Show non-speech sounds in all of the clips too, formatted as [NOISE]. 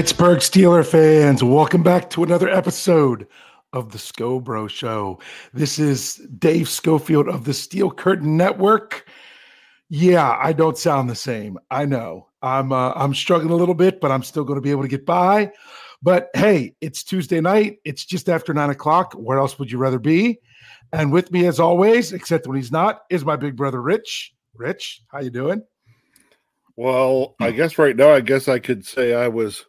Pittsburgh Steeler fans, welcome back to another episode of the Scobro Show. This is Dave Schofield of the Steel Curtain Network. Yeah, I don't sound the same. I know. I'm uh, I'm struggling a little bit, but I'm still going to be able to get by. But hey, it's Tuesday night. It's just after nine o'clock. Where else would you rather be? And with me, as always, except when he's not, is my big brother Rich. Rich, how you doing? Well, I guess right now, I guess I could say I was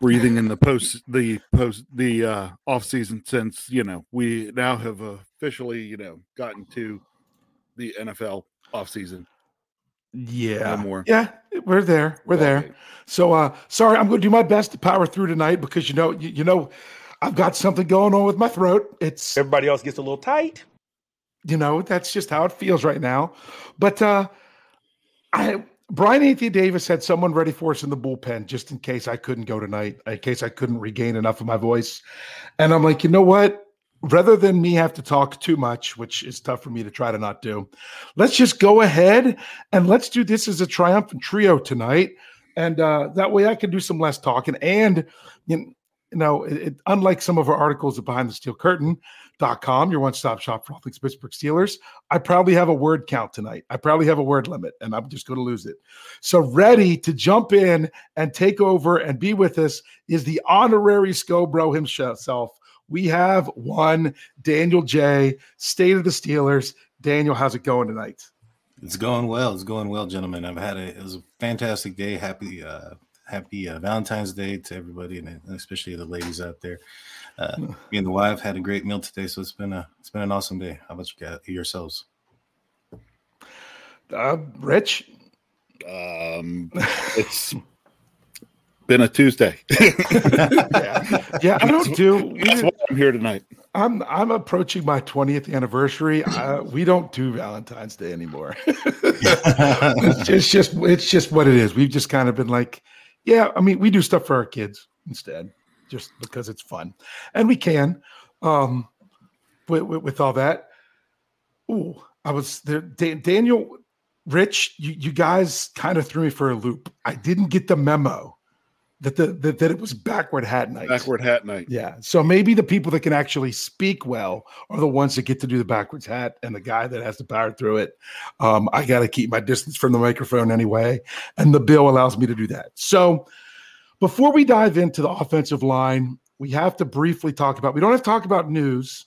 breathing in the post the post the uh off season since you know we now have officially you know gotten to the NFL off season. Yeah, No more. yeah, we're there. We're there. Okay. So, uh, sorry, I'm going to do my best to power through tonight because you know, you, you know, I've got something going on with my throat. It's Everybody else gets a little tight. you know that's just how it feels right now but uh i brian anthony davis had someone ready for us in the bullpen just in case i couldn't go tonight in case i couldn't regain enough of my voice. And i'm like you know what? Rather than me have to talk too much which is tough for me to try to not do let's just go ahead and let's do this as a triumphant trio tonight. And uh that way i can do some less talking. And you know it, unlike some of our articles behind the steel curtain com, your one-stop shop for all things Pittsburgh Steelers. I probably have a word count tonight. I probably have a word limit, and I'm just going to lose it. So ready to jump in and take over and be with us is the honorary Scobro himself. We have one Daniel J, State of the Steelers. Daniel, how's it going tonight? It's going well. It's going well, gentlemen. I've had a it was a fantastic day. Happy uh happy uh, Valentine's Day to everybody and especially the ladies out there. Uh, [LAUGHS] me and the wife had a great meal today, so it's been a it's been an awesome day. How about you guys yourselves? Uh, Rich, Um, [LAUGHS] it's been a Tuesday. yeah, [LAUGHS] yeah, I don't do. That's why I'm here tonight. I'm I'm approaching my 20th anniversary. Uh, we don't do Valentine's Day anymore. it's, it's just it's just what it is. We've just kind of been like, yeah. I mean, we do stuff for our kids instead, just because it's fun, and we can. Um, with, with, with all that, oh, I was there. Dan, Daniel, Rich, you you guys kind of threw me for a loop. I didn't get the memo that the that, that it was backward hat night. Backward hat night. Yeah. So maybe the people that can actually speak well are the ones that get to do the backwards hat, and the guy that has to power through it. Um, I got to keep my distance from the microphone anyway, and the bill allows me to do that. So before we dive into the offensive line, we have to briefly talk about. We don't have to talk about news.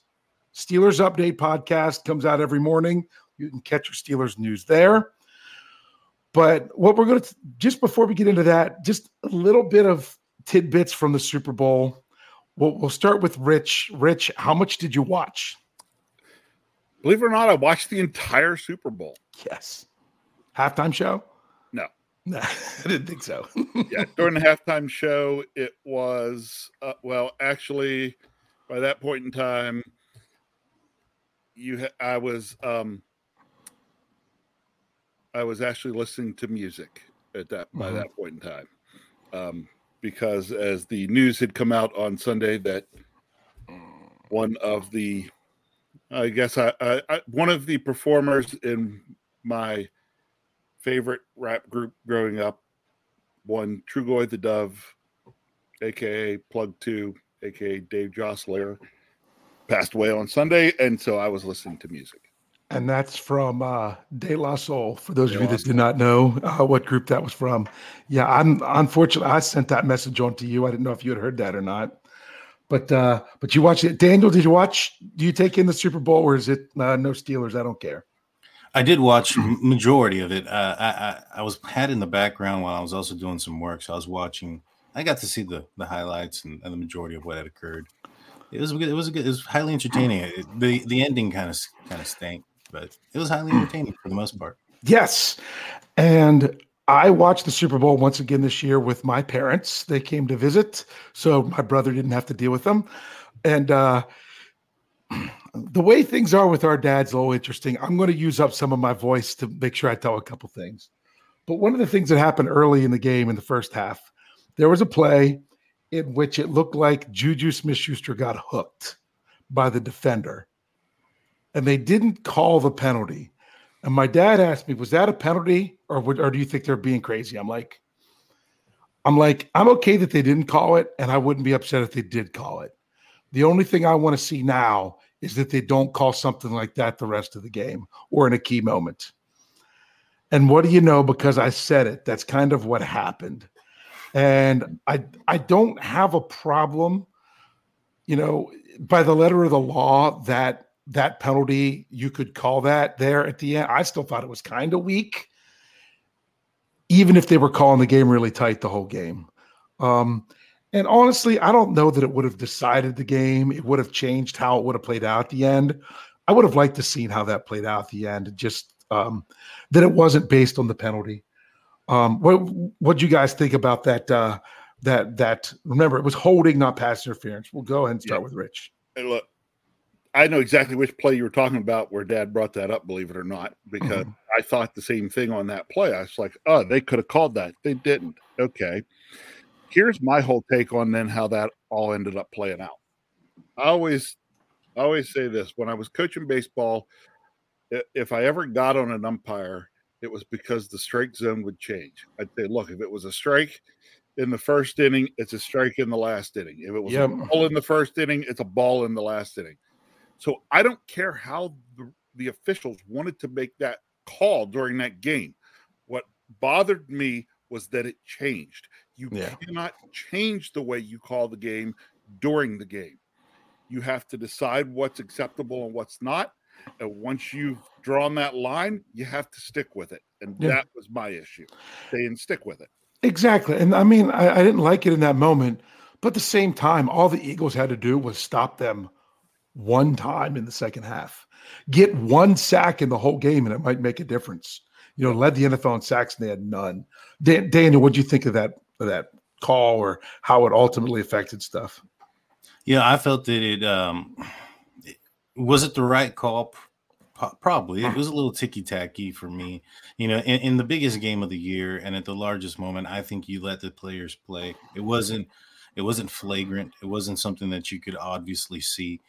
Steelers Update podcast comes out every morning. You can catch your Steelers news there. But what we're going to just before we get into that, just a little bit of tidbits from the Super Bowl. We'll, we'll start with Rich. Rich, how much did you watch? Believe it or not, I watched the entire Super Bowl. Yes. Halftime show? No. [LAUGHS] I didn't think so. Yeah, during the halftime show, it was uh, well, actually, by that point in time, you ha- I was um I was actually listening to music at that by Mhm. that point in time. Um because as the news had come out on Sunday that one of the I guess I, I, I one of the performers in my favorite rap group growing up, one Trugoy the Dove, aka Plug Two, aka Dave Jostler, passed away on Sunday, and so I was listening to music. and that's from uh, De La Soul. For those De of you that do not know uh, what group that was from, yeah, I'm unfortunately I sent that message on to you. I didn't know if you had heard that or not. But uh, but you watched it, Daniel. Did you watch? Do you take in the Super Bowl, or is it uh, no Steelers? I don't care. I did watch majority of it. Uh, I, I I was had in the background while I was also doing some work, so I was watching. I got to see the the highlights and, and the majority of what had occurred. It was good. It was a good. It was highly entertaining. It- the The ending kind of kind of stank, but it was highly entertaining for the most part. Yes. And I watched the Super Bowl once again this year with my parents. They came to visit, so my brother didn't have to deal with them. And uh, the way things are with our dad's a little interesting. I'm going to use up some of my voice to make sure I tell a couple things. But one of the things that happened early in the game in the first half, there was a play in which it looked like Juju Smith Schuster got hooked by the defender. And they didn't call the penalty. And my dad asked me, "Was that a penalty, or or do you think they're being crazy?" I'm like, I'm like, I'm okay that they didn't call it, and I wouldn't be upset if they did call it. The only thing I want to see now is that they don't call something like that the rest of the game or in a key moment. And what do you know? Because I said it, that's kind of what happened. And I I don't have a problem, you know, by the letter of the law that that penalty you could call that there at the end. I still thought it was kind of weak, even if they were calling the game really tight the whole game. Um, and honestly, I don't know that it would have decided the game. It would have changed how it would have played out at the end. I would have liked to seen how that played out at the end. Just um, that it wasn't based on the penalty. Um, what what do you guys think about that? Uh, that that remember it was holding, not pass interference. We'll go ahead and start yeah. with Rich. Hey, look, I know exactly which play you were talking about where Dad brought that up. Believe it or not, because mm-hmm. I thought the same thing on that play. I was like, oh, they could have called that. They didn't. Okay. Here's my whole take on then how that all ended up playing out. I always, I always say this when I was coaching baseball. If I ever got on an umpire it was because the strike zone would change. I'd say, look, if it was a strike in the first inning, it's a strike in the last inning. If it was yep. a ball in the first inning, it's a ball in the last inning. So I don't care how the, the officials wanted to make that call during that game. What bothered me was that it changed. You yeah. cannot change the way you call the game during the game. You have to decide what's acceptable and what's not. And once you've drawn that line, you have to stick with it. And yeah. that was my issue. Stay and stick with it. Exactly. And I mean, I, I, didn't like it in that moment, but at the same time, all the Eagles had to do was stop them one time in the second half. Get one sack in the whole game, and it might make a difference. You know, led the NFL in sacks, and they had none. Dan, Daniel, what do you think of that that call, or how it ultimately affected stuff? Yeah, I felt that it um, was it the right call? Probably. It was a little ticky tacky for me. You know, in, in, the biggest game of the year and at the largest moment, I think you let the players play. It wasn't. It wasn't flagrant. It wasn't something that you could obviously see.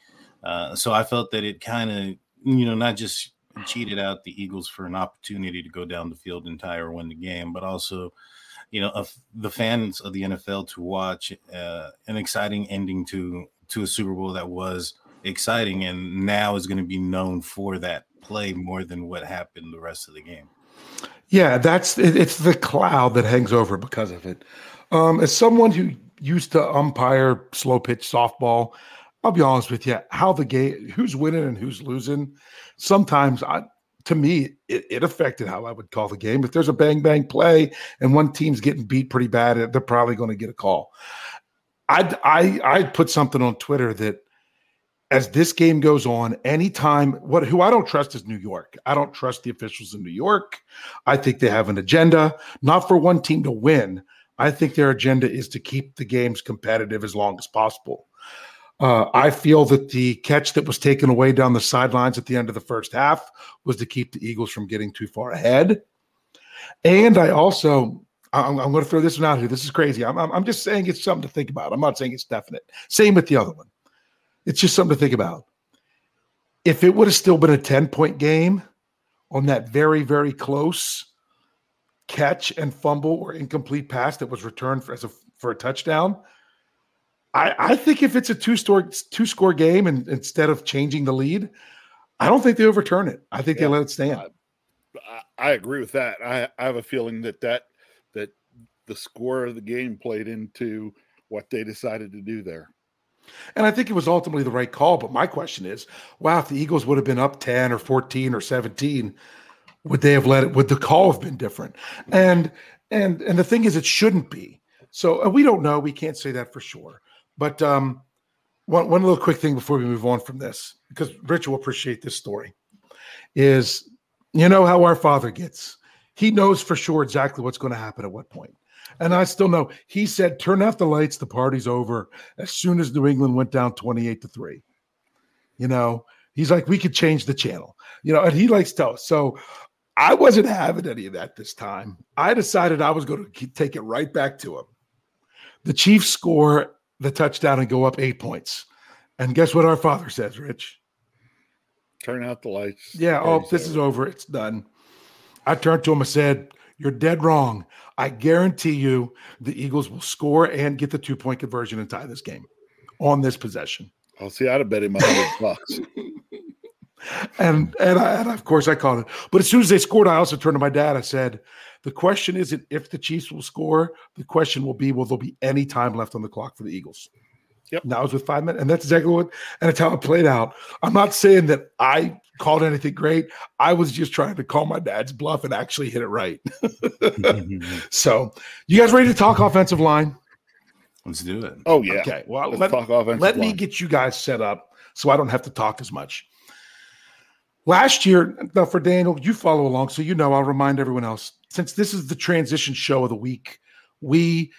Uh, so I felt that it kind of, you know, not just cheated out the Eagles for an opportunity to go down the field and tie or win the game, but also, you know, of the fans of the NFL to watch uh, an exciting ending to to a Super Bowl that was exciting and now is going to be known for that play more than what happened the rest of the game. Yeah, that's it's the cloud that hangs over because of it. Um, as someone who used to umpire slow pitch softball, I'll be honest with you, how the game, who's winning and who's losing, sometimes I, to me, it, it, affected how I would call the game. If there's a bang bang play and one team's getting beat pretty bad, uh, they're probably going to get a call. I'd I I'd put something on Twitter that as this game goes on, anytime what who I don't trust is New York. I don't trust the officials in New York. I think they have an agenda, not for one team to win. I think their agenda is to keep the games competitive as long as possible. Uh, I feel that the catch that was taken away down the sidelines at the end of the first half was to keep the Eagles from getting too far ahead. And I also, I'm, I'm going to throw this one out here. This is crazy. I'm, I'm, just saying it's something to think about. I'm not saying it's definite. Same with the other one. It's just something to think about. If it would have still been a 10 point game on that very, very close catch and fumble or incomplete pass that was returned for, as a, for a touchdown, I, I think if it's a two score two score game and instead of changing the lead, I don't think they overturn it. I think yeah, they let it stand. I, I agree with that. I, I have a feeling that that that the score of the game played into what they decided to do there. And I think it was ultimately the right call. But my question is, wow, if the Eagles would have been up 10 or 14 or 17, would they have let it, would the call have been different? And and and the thing is, it shouldn't be. So uh, we don't know. We can't say that for sure. But um, one one little quick thing before we move on from this, because Rich will appreciate this story, is you know how our father gets. He knows for sure exactly what's going to happen at what point. And I still know he said, turn off the lights, the party's over. As soon as New England went down 28 to 3. You know, he's like, we could change the channel. You know, and he likes to. So I wasn't having any of that this time. I decided I was going to take it right back to him. The Chiefs score the touchdown and go up eight points. And guess what our father says, Rich? Turn out the lights. Yeah. Oh, this is over. It's done. I turned to him and said, You're dead wrong. I guarantee you the Eagles will score and get the two point conversion and tie this game on this possession. I'll see. I'd have bet him a hundred bucks. [LAUGHS] and and, I, and of course I called it. But as soon as they scored, I also turned to my dad. I said, "The question isn't if the Chiefs will score. The question will be, will there be any time left on the clock for the Eagles?" Yep. Now it's with five minutes, and that's exactly what, and that's how it played out. I'm not saying that I called anything great. I was just trying to call my dad's bluff and actually hit it right. [LAUGHS] so, you guys ready to talk offensive line? Let's do it. Oh yeah. Okay. Well, Let's let, talk offensive let me get you guys set up so I don't have to talk as much. Last year, now for Daniel, you follow along, so you know. I'll remind everyone else. Since this is the transition show of the week, we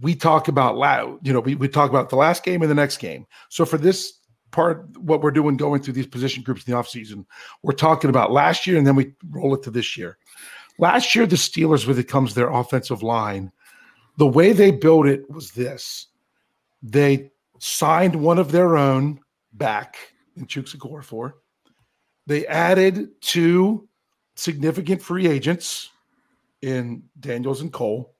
we talk about loud. You know, we we talk about the last game and the next game. So for this part, what we're doing going through these position groups in the offseason, we're talking about last year and then we roll it to this year. Last year, the Steelers, when it comes to their offensive line, the way they built it was this: they signed one of their own back in Chuks Okorafor. They added two significant free agents in Daniels and Cole,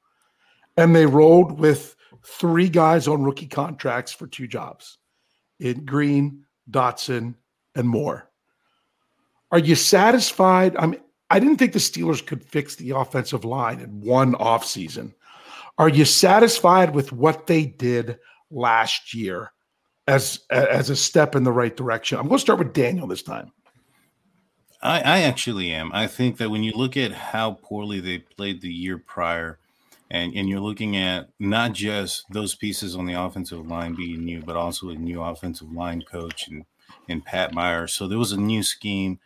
and they rolled with three guys on rookie contracts for two jobs in Green, Dotson, and Moore. Are you satisfied? I mean, I didn't think the Steelers could fix the offensive line in one offseason. Are you satisfied with what they did last year as as a step in the right direction? I'm going to start with Daniel this time. I, I actually am. I think that when you look at how poorly they played the year prior, and, and you're looking at not just those pieces on the offensive line being new, but also a new offensive line coach and, and Pat Meyer. So there was a new scheme,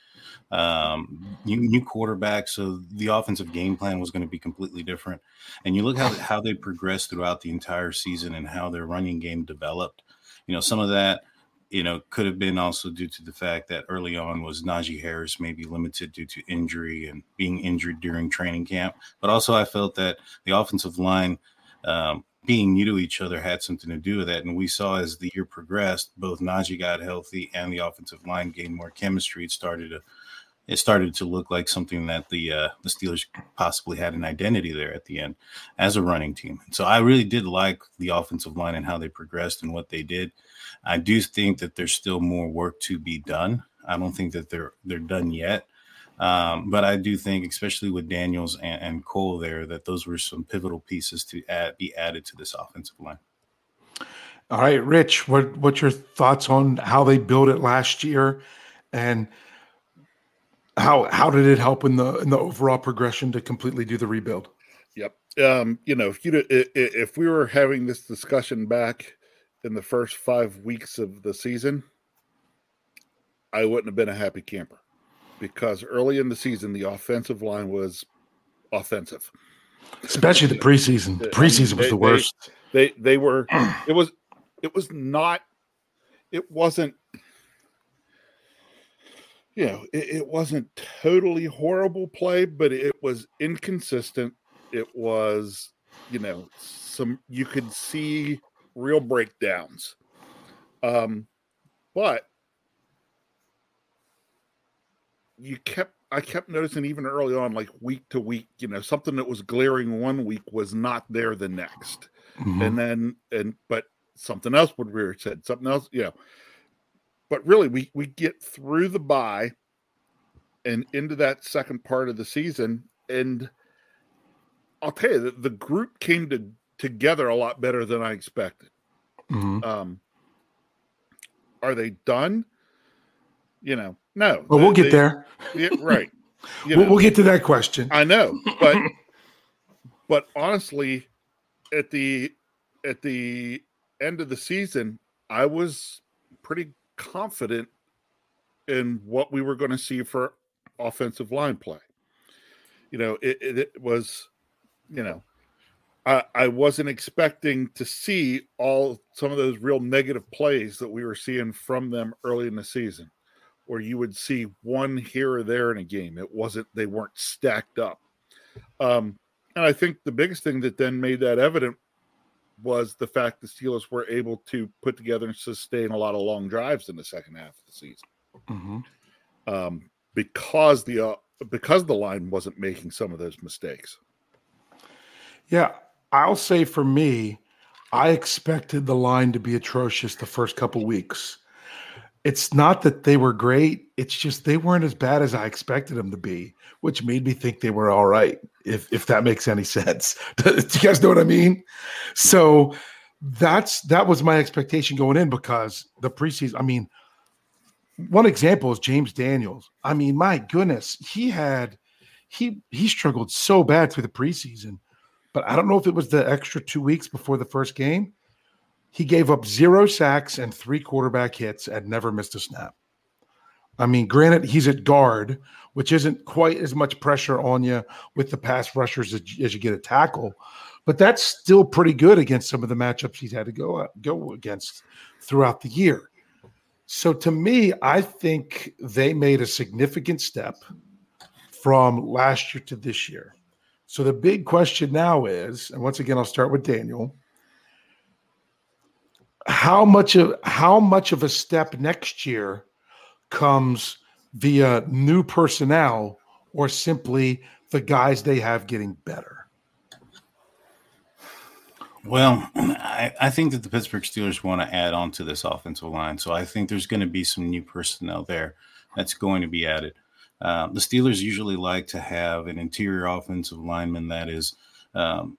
um, new, new quarterback. So the offensive game plan was going to be completely different. And you look how, how they progressed throughout the entire season and how their running game developed. You know, some of that you know, could have been also due to the fact that early on was Najee Harris maybe limited due to injury and being injured during training camp. But also, I felt that the offensive line um, being new to each other had something to do with that. And we saw as the year progressed, both Najee got healthy and the offensive line gained more chemistry. It started to it started to look like something that the uh, the Steelers possibly had an identity there at the end as a running team. So I really did like the offensive line and how they progressed and what they did. I do think that there's still more work to be done. I don't think that they're they're done yet. Um, but I do think, especially with Daniels and, and, Cole there, that those were some pivotal pieces to add, be added to this offensive line. All right, Rich, what what's your thoughts on how they built it last year, and how how did it help in the in the overall progression to completely do the rebuild? Yep. Um, you know, if you if we were having this discussion back in the first five weeks of the season, I wouldn't have been a happy camper because early in the season the offensive line was offensive, especially the preseason. The preseason mean, they, was the worst. They, they they were. It was it was not. It wasn't. You know, it, it wasn't totally horrible play, but it was inconsistent. It was, you know, some you could see real breakdowns. Um, but you kept I kept noticing even early on, like week to week, you know, something that was glaring one week was not there the next. Mm-hmm. And then and but something else would rear its head, something else, you know. But really we we get through the bye and into that second part of the season. And I'll tell you that the group came to together a lot better than I expected. Mm-hmm. Um, are they done? You know, no. Well, we'll get they, there. [LAUGHS] Yeah, right. [LAUGHS] we'll, know, we'll get to that question. I know, but [LAUGHS] but honestly, at the at the end of the season, I was pretty confident in what we were going to see for offensive line play. You know, it, it, it was, you know, I, I wasn't expecting to see all some of those real negative plays that we were seeing from them early in the season, where you would see one here or there in a game. It wasn't they weren't stacked up. Um, and I think the biggest thing that then made that evident was the fact the Steelers were able to put together and sustain a lot of long drives in the second half of the season. Mm-hmm. Um, because the uh, because the line wasn't making some of those mistakes. Yeah, I'll say for me, I expected the line to be atrocious the first couple weeks. It's not that they were great, it's just they weren't as bad as I expected them to be, which made me think they were all right, if if that makes any [LAUGHS] sense. [LAUGHS] Do you guys know what I mean? So that's that was my expectation going in because the preseason, I mean, one example is James Daniels. I mean, my goodness, he had he he struggled so bad through the preseason but I don't know if it was the extra two weeks before the first game. He gave up zero sacks and three quarterback hits and never missed a snap. I mean, granted, he's at guard, which isn't quite as much pressure on you with the pass rushers as, as you get a tackle, but that's still pretty good against some of the matchups he's had to go uh, go against throughout the year. So to me, I think they made a significant step from last year to this year. So the big question now is, and once again, I'll start with Daniel. How much of how much of a step next year comes via new personnel or simply the guys they have getting better? Well, I, I, think that the Pittsburgh Steelers want to add on to this offensive line. So I think there's going to be some new personnel there that's going to be added. Um, the Steelers usually like to have an interior offensive lineman that is um,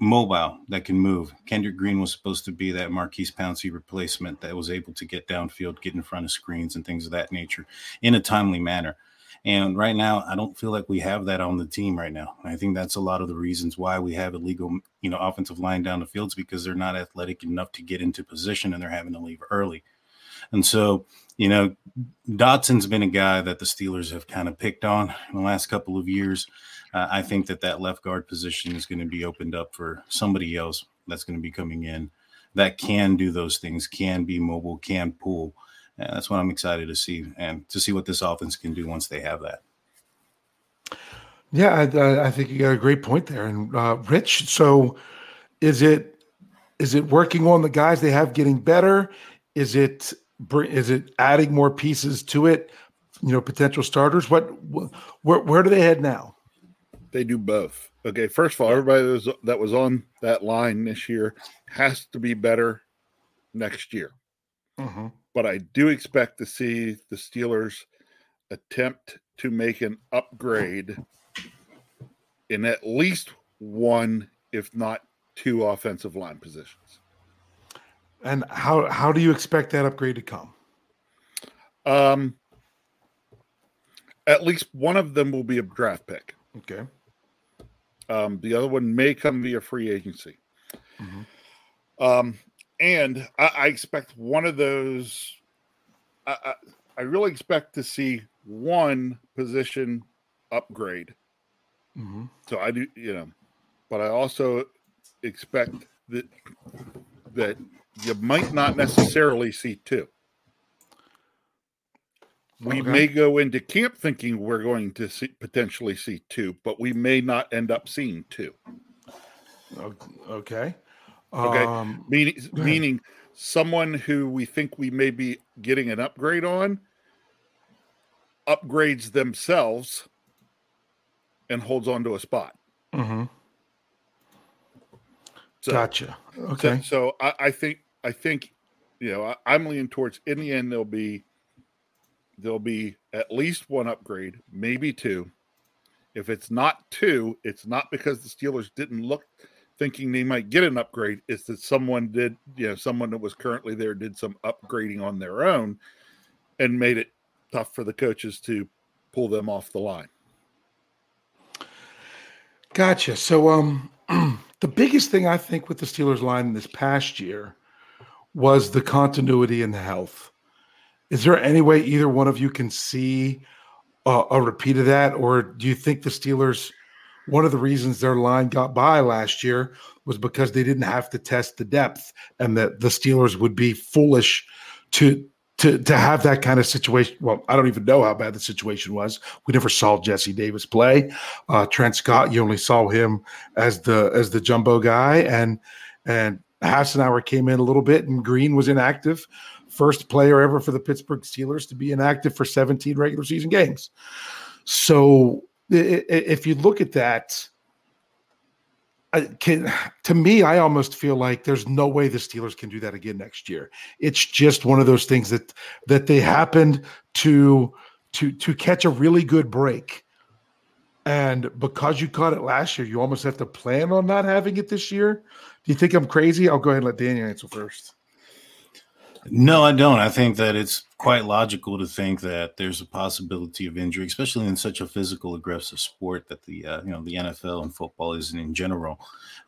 mobile, that can move. Kendrick Green was supposed to be that Maurkice Pouncey replacement that was able to get downfield, get in front of screens, and things of that nature in a timely manner. And right now, I don't feel like we have that on the team right now. I think that's a lot of the reasons why we have illegal, you know, offensive line down the fields because they're not athletic enough to get into position and they're having to leave early. And so you know, Dotson's been a guy that the Steelers have kind of picked on in the last couple of years. Uh, I think that that left guard position is going to be opened up for somebody else that's going to be coming in that can do those things, can be mobile, can pull. And that's what I'm excited to see and to see what this offense can do once they have that. Yeah, I, I think you got a great point there. And uh, Rich, so is it is it working on the guys they have getting better? Is it is it adding more pieces to it? You know, potential starters. What where where do they head now? They do both. Okay, first of all, everybody that was, that was on that line this year has to be better next year. Mm-hmm. But I do expect to see the Steelers attempt to make an upgrade in at least one, if not two, offensive line positions. And how how do you expect that upgrade to come? Um, at least one of them will be a draft pick. Okay. Um, the other one may come via free agency. Mm-hmm. Um, and I, I, expect one of those. I, I, I, really expect to see one position upgrade. Mm-hmm. So I do, you know, but I also expect that that you might not necessarily see two. We okay. may go into camp thinking we're going to see, potentially see two, but we may not end up seeing two. Okay. Okay. Um, meaning, meaning someone who we think we may be getting an upgrade on upgrades themselves and holds on to a spot. Mm-hmm. So, gotcha. Okay. So, so I, I, think I think you know I, am leaning towards in the end there'll be there'll be at least one upgrade, maybe two. If it's not two, it's not because the Steelers didn't look thinking they might get an upgrade. It's that someone did, you know, someone that was currently there did some upgrading on their own and made it tough for the coaches to pull them off the line. Gotcha. So, um, [CLEARS THROAT] the biggest thing I think with the Steelers line this past year was the continuity and the health. Is there any way either one of you can see a, a repeat of that, or do you think the Steelers? One of the reasons their line got by last year was because they didn't have to test the depth, and that the Steelers would be foolish to to to have that kind of situation. Well, I don't even know how bad the situation was. We never saw Jesse Davis play. Uh, Trent Scott, you only saw him as the as the jumbo guy, and and Hassenauer came in a little bit, and Green was inactive. First player ever for the Pittsburgh Steelers to be inactive for 17 regular season games. So if you look at that, can, to me, I almost feel like there's no way the Steelers can do that again next year. It's just one of those things that that they happened to to to catch a really good break. And because you caught it last year, you almost have to plan on not having it this year. Do you think I'm crazy? I'll go ahead and let Daniel answer first. No, I don't. I think that it's quite logical to think that there's a possibility of injury, especially in such a physical, aggressive sport that the uh, you know the NFL and football isn't in general.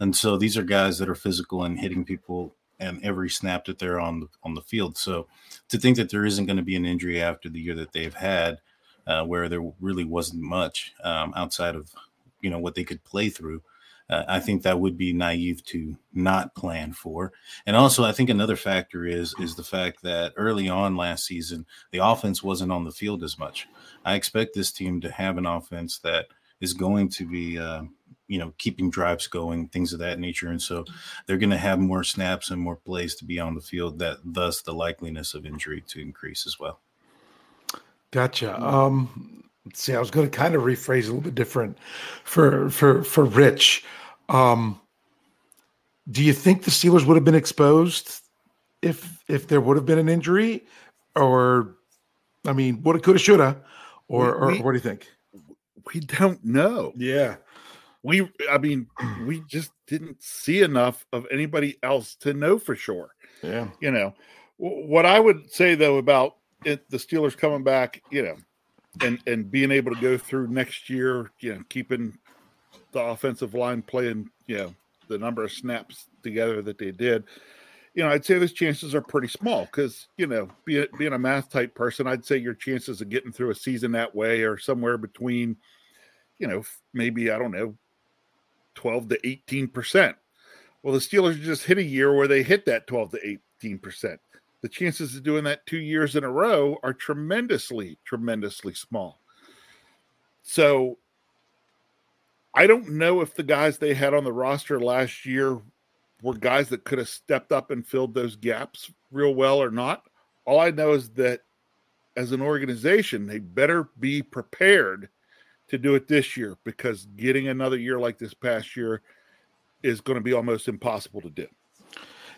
And so these are guys that are physical and hitting people and every snap that they're on the on the field. So to think that there isn't going to be an injury after the year that they've had, uh, where there really wasn't much um, outside of you know what they could play through, uh, I think that would be naive to not plan for. And also, I think another factor is is the fact that early on last season, the offense wasn't on the field as much. I expect this team to have an offense that is going to be, uh, you know, keeping drives going, things of that nature. And so they're going to have more snaps and more plays to be on the field. That thus the likeliness of injury to increase as well. Gotcha. Um, see, I was going to kind of rephrase a little bit different for for for Rich. Um, do you think the Steelers would have been exposed if if there would have been an injury, or I mean, what it could have, should have, or, or what do you think? We don't know. Yeah, we. I mean, [CLEARS THROAT] we just didn't see enough of anybody else to know for sure. Yeah, you know, what I would say though about it, the Steelers coming back, you know, and and being able to go through next year, you know, keeping the offensive line playing, you know, the number of snaps together that they did, you know, I'd say those chances are pretty small because, you know, being, being a math type person, I'd say your chances of getting through a season that way are somewhere between, you know, maybe, I don't know, 12 to 18%. Well, the Steelers just hit a year where they hit that 12 to 18%. The chances of doing that two years in a row are tremendously, tremendously small. So I don't know if the guys they had on the roster last year were guys that could have stepped up and filled those gaps real well or not. All I know is that as an organization, they better be prepared to do it this year because getting another year like this past year is going to be almost impossible to do.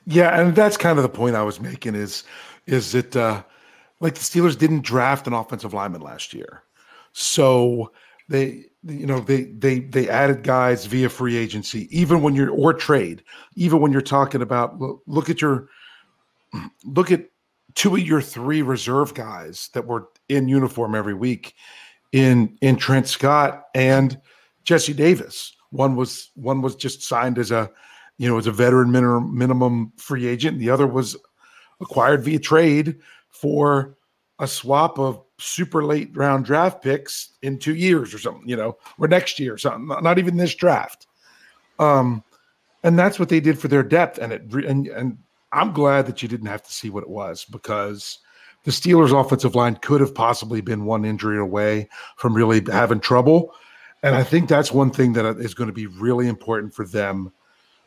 Yeah, and that's kind of the point I was making is is that uh like the Steelers didn't draft an offensive lineman last year. So they you know they they they added guys via free agency even when you're or trade even when you're talking about look, look at your [CLEARS THROAT] look at two of your three reserve guys that were in uniform every week in in Trent Scott and Jesse Davis one was one was just signed as a you know as a veteran minimum minimum free agent the other was acquired via trade for a swap of super late round draft picks in two years or something, you know, or next year or something, not even this draft. Um, and that's what they did for their depth. And it and and I'm glad that you didn't have to see what it was because the Steelers' offensive line could have possibly been one injury away from really having trouble. And I think that's one thing that is going to be really important for them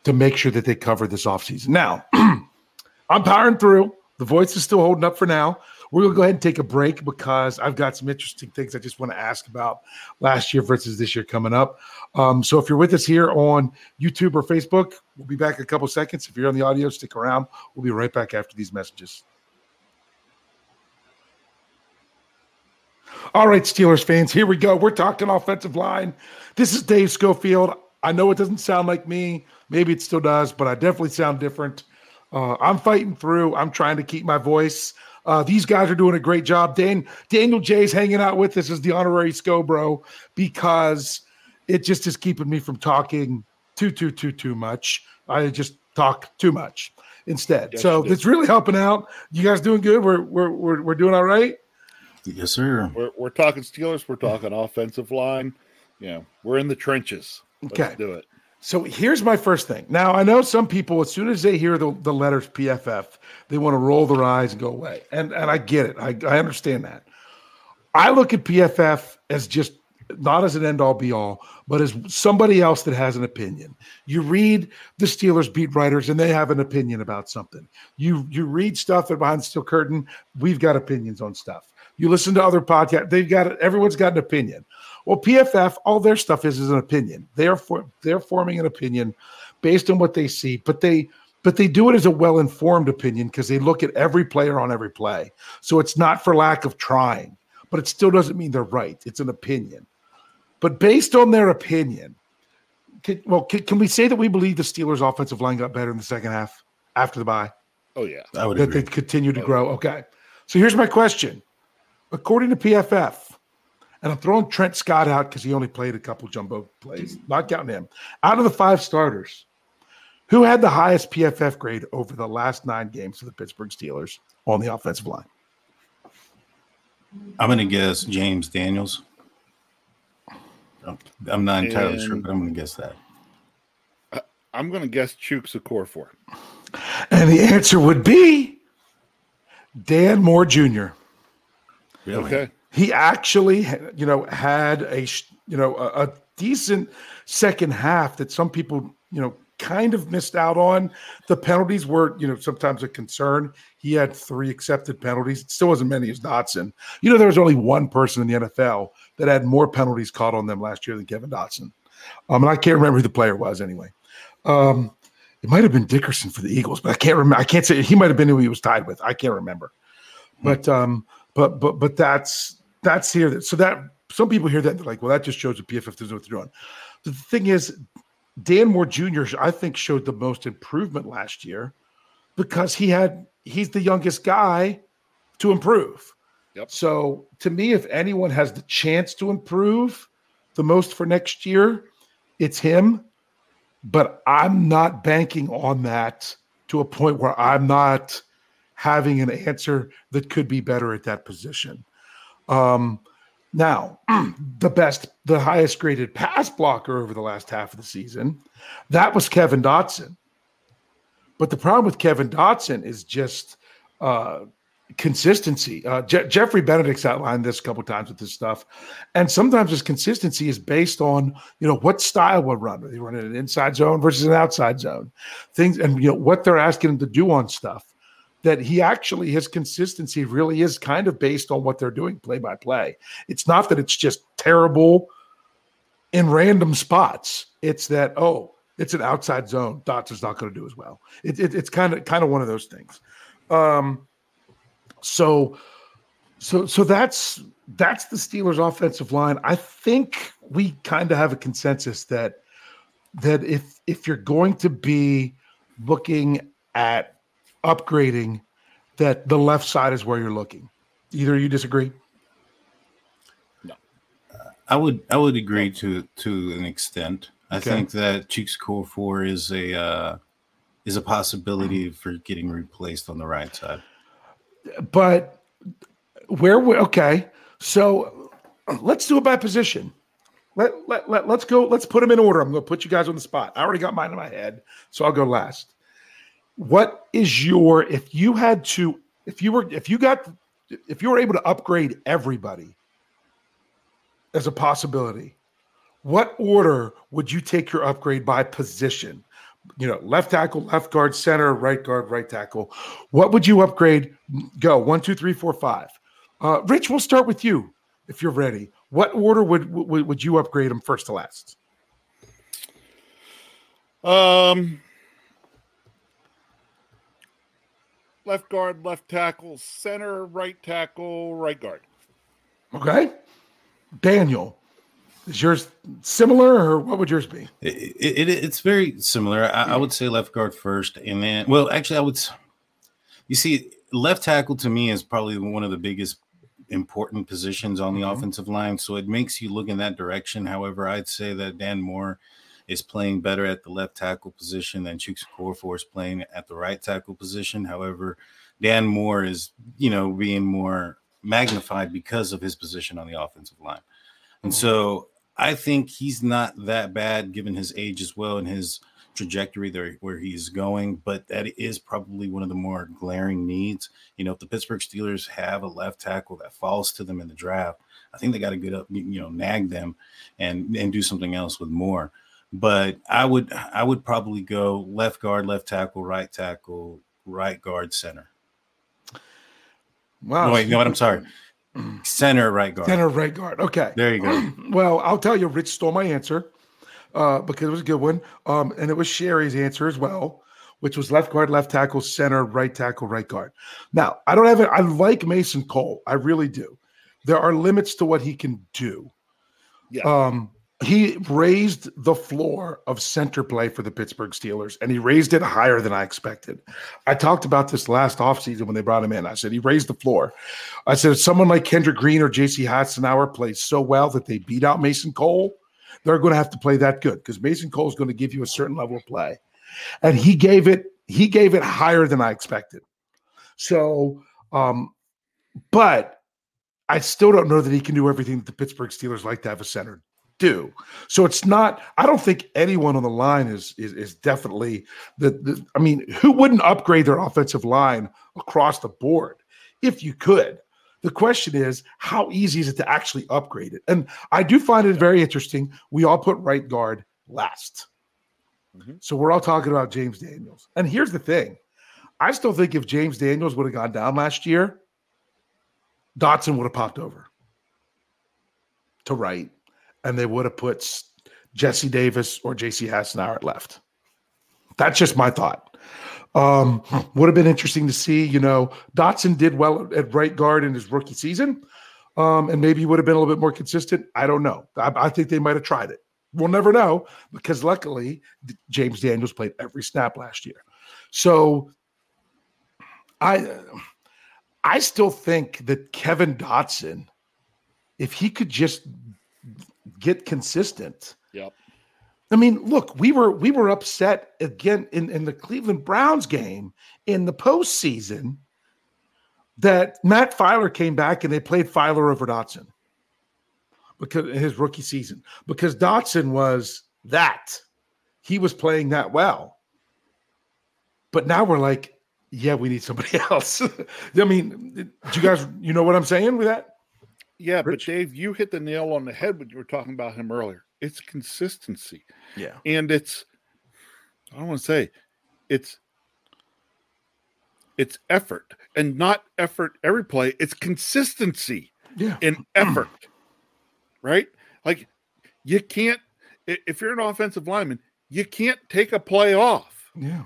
to make sure that they cover this offseason. Now, [CLEARS THROAT] I'm powering through. The voice is still holding up for now. We're going to go ahead and take a break because I've got some interesting things I just want to ask about last year versus this year coming up. Um, so if you're with us here on YouTube or Facebook, we'll be back in a couple seconds. If you're on the audio, stick around. We'll be right back after these messages. All right, Steelers fans, here we go. We're talking offensive line. This is Dave Schofield. I know it doesn't sound like me. Maybe it still does, but I definitely sound different. Uh, I'm fighting through. I'm trying to keep my voice. Uh, these guys are doing a great job. Dan, Daniel Jay's hanging out with us as the honorary Scobro because it just is keeping me from talking too, too, too, too much. I just talk too much instead. Yes, so it's really helping out. You guys doing good? We're we're we're, we're doing all right. Yes, sir. We're, we're talking Steelers. We're talking offensive line. Yeah, we're in the trenches. Let's okay, do it. So here's my first thing. Now I know some people, as soon as they hear the, the letters PFF, they want to roll their eyes and go away. And and I get it. I, I understand that. I look at PFF as just not as an end all be all, but as somebody else that has an opinion. You read the Steelers beat writers and they have an opinion about something. You you read stuff that behind the steel curtain, we've got opinions on stuff. You listen to other podcasts, they've got it, everyone's got an opinion. Well, PFF, all their stuff is is an opinion. They're for, they're forming an opinion based on what they see, but they but they do it as a well-informed opinion because they look at every player on every play. So it's not for lack of trying, but it still doesn't mean they're right. It's an opinion. But based on their opinion, can, well, can, can, we say that we believe the Steelers' offensive line got better in the second half after the bye? Oh yeah, I would that agree. they continue to oh, grow. Okay, so here's my question: According to PFF, and I'm throwing Trent Scott out because he only played a couple jumbo plays, not counting him. Out of the five starters, who had the highest PFF grade over the last nine games for the Pittsburgh Steelers on the offensive line? I'm going to guess James Daniels. Oh. I'm not entirely and sure, but I'm going to guess that. I'm going to guess Chuks Okorafor. And the answer would be Dan Moore Jr. Really? Okay. He actually, you know, had a you know a, a decent second half that some people you know kind of missed out on. The penalties were, you know, sometimes a concern. He had three accepted penalties. It still wasn't many as Dotson. You know, there was only one person in the NFL that had more penalties caught on them last year than Kevin Dotson. Um, and I can't remember who the player was anyway. Um, it might have been Dickerson for the Eagles, but I can't remember. I can't say he might have been who he was tied with. I can't remember. But um, but but but that's that's here. So that some people hear that they're like, well, that just shows the PFF doesn't know what they're doing. The thing is, Dan Moore Jr. I think showed the most improvement last year because he had he's the youngest guy to improve. Yep. So to me, if anyone has the chance to improve the most for next year, it's him. But I'm not banking on that to a point where I'm not having an answer that could be better at that position. Um, now, [CLEARS THROAT] the best, the highest graded pass blocker over the last half of the season, that was Kevin Dotson. But the problem with Kevin Dotson is just uh, consistency. Uh, Je- Geoffrey Benedict's outlined this a couple times with this stuff, and sometimes his consistency is based on you know what style we're running. They run an inside zone versus an outside zone, things, and you know what they're asking him to do on stuff that he actually his consistency really is kind of based on what they're doing play by play. It's not that it's just terrible in random spots. It's that oh, it's an outside zone. Dots is not going to do as well. It, it, it's kind of kind of one of those things. Um, so so so that's that's the Steelers' offensive line. I think we kind of have a consensus that that if if you're going to be looking at upgrading that the left side is where you're looking. Either you disagree? No. I would I would agree to to an extent. I okay. think that Chuks Okorafor is a uh, is a possibility for getting replaced on the right side. But where we okay, so let's do it by position. Let, let, let, let's go. Let's put them in order. I'm going to put you guys on the spot. I already got mine in my head, so I'll go last what is your if you had to if you were if you got if you were able to upgrade everybody as a possibility what order would you take your upgrade by position? You know left tackle left guard center right guard right tackle. What would you upgrade? Go one two three four five. Uh, rich we'll start with you if you're ready. What order would would, would you upgrade them first to last? Um left guard, left tackle, center, right tackle, right guard. Okay. Daniel, is yours similar or what would yours be? It, it, it's very similar. I, I, would say left guard first. And then, well, actually, I would, you see, left tackle to me is probably one of the biggest important positions on the mm-hmm. offensive line. So it makes you look in that direction. However, I'd say that Dan Moore is playing better at the left tackle position than Chuks Okorafor is playing at the right tackle position. However, Dan Moore is, you know, being more magnified because of his position on the offensive line. And mm-hmm. so I think he's not that bad given his age as well and his trajectory there where he's going, but that is probably one of the more glaring needs. You know, if the Pittsburgh Steelers have a left tackle that falls to them in the draft, I think they got to get up, you know, nag them and and do something else with more. But I would I would probably go left guard, left tackle, right tackle, right guard, center. Wow. No, wait, no, what? I'm sorry. [CLEARS THROAT] Center, right guard. Center, right guard. Okay. There you go. [CLEARS THROAT] well, I'll tell you, Rich stole my answer uh, because it was a good one. Um, and it was Sherry's answer as well, which was left guard, left tackle, center, right tackle, right guard. Now, I don't have it. I like Mason Cole. I really do. There are limits to what he can do. Yeah. Um, he raised the floor of center play for the Pittsburgh Steelers, and he raised it higher than I expected. I talked about this last offseason when they brought him in. I said he raised the floor. I said someone like Kendrick Green or JC Hassenauer plays so well that they beat out Mason Cole, they're going to have to play that good because Mason Cole is going to give you a certain level of play. And he gave it, he gave it higher than I expected. So, um, but I still don't know that he can do everything that the Pittsburgh Steelers like to have a center do. So it's not. I don't think anyone on the line is is, is definitely the, the. I mean, who wouldn't upgrade their offensive line across the board if you could? The question is, how easy is it to actually upgrade it? And I do find it very interesting. We all put right guard last. Mm-hmm. So we're all talking about James Daniels. And here's the thing I still think if James Daniels would have gone down last year, Dotson would have popped over to right and they would have put Jesse Davis or JC Hassenauer at left. That's just my thought. Um, would have been interesting to see. You know, Dotson did well at right guard in his rookie season, um, and maybe he would have been a little bit more consistent. I don't know. I, I think they might have tried it. We'll never know because luckily James Daniels played every snap last year. So I I still think that Kevin Dotson, if he could just get consistent. Yep. I mean, look, we were we were upset again in, in the Cleveland Browns game in the postseason that Matt Feiler came back and they played Feiler over Dotson because his rookie season because Dotson was that he was playing that well. But now we're like, yeah, we need somebody [LAUGHS] else. I mean, do you guys, you know what I'm saying with that? Yeah, Rich? but Dave, you hit the nail on the head when you were talking about him earlier. It's consistency. Yeah. And it's I don't want to say it's it's effort and not effort every play. It's consistency. Yeah. And [CLEARS THROAT] effort. right? Like you can't if you're an offensive lineman, you can't take a play off. Yeah.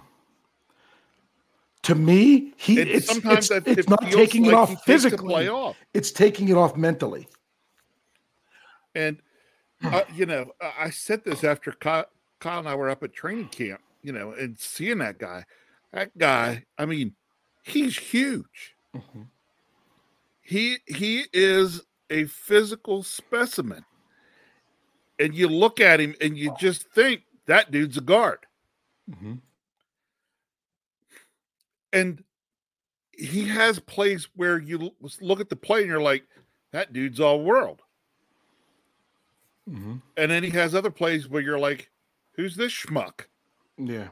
To me, he it's, sometimes it's, it's not taking like it off physically. Off. It's taking it off mentally. And uh, you know, I said this after Kyle, Kyle and I were up at training camp. You know, and seeing that guy, that guy. I mean, he's huge. Mm-hmm. He he is a physical specimen, and you look at him and you just think that dude's a guard. Mm-hmm and he has plays where you look at the play and you're like, that dude's all world. Mm-hmm. And then he has other plays where you're like, who's this schmuck? Yeah.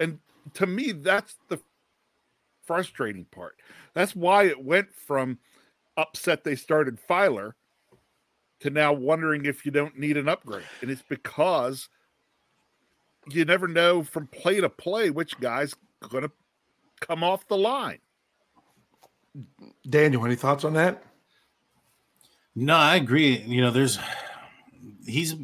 And to me, that's the frustrating part. That's why it went from upset they started Feiler to now wondering if you don't need an upgrade. And it's because you never know from play to play which guy's going to come off the line. Daniel, any thoughts on that? No, I agree. You know, there's he's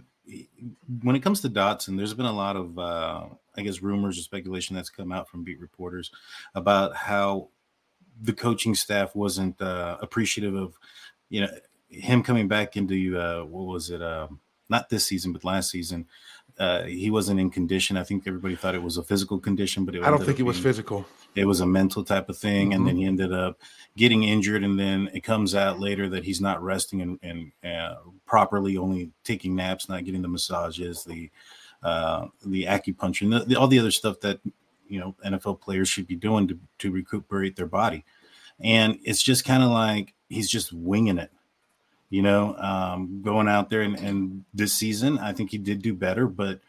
when it comes to Dotson, there's been a lot of uh, I guess rumors or speculation that's come out from beat reporters about how the coaching staff wasn't uh, appreciative of you know him coming back into uh, what was it? Uh, not this season, but last season, uh, he wasn't in condition. I think everybody thought it was a physical condition, but I don't think it was physical. It was a mental type of thing, mm-hmm. and then he ended up getting injured, and then it comes out later that he's not resting and, and uh, properly, only taking naps, not getting the massages, the uh, the acupuncture, and the, the, all the other stuff that you know NFL players should be doing to to recuperate their body. And it's just kind of like he's just winging it you know, um, going out there and, and this season, I think he did do better, but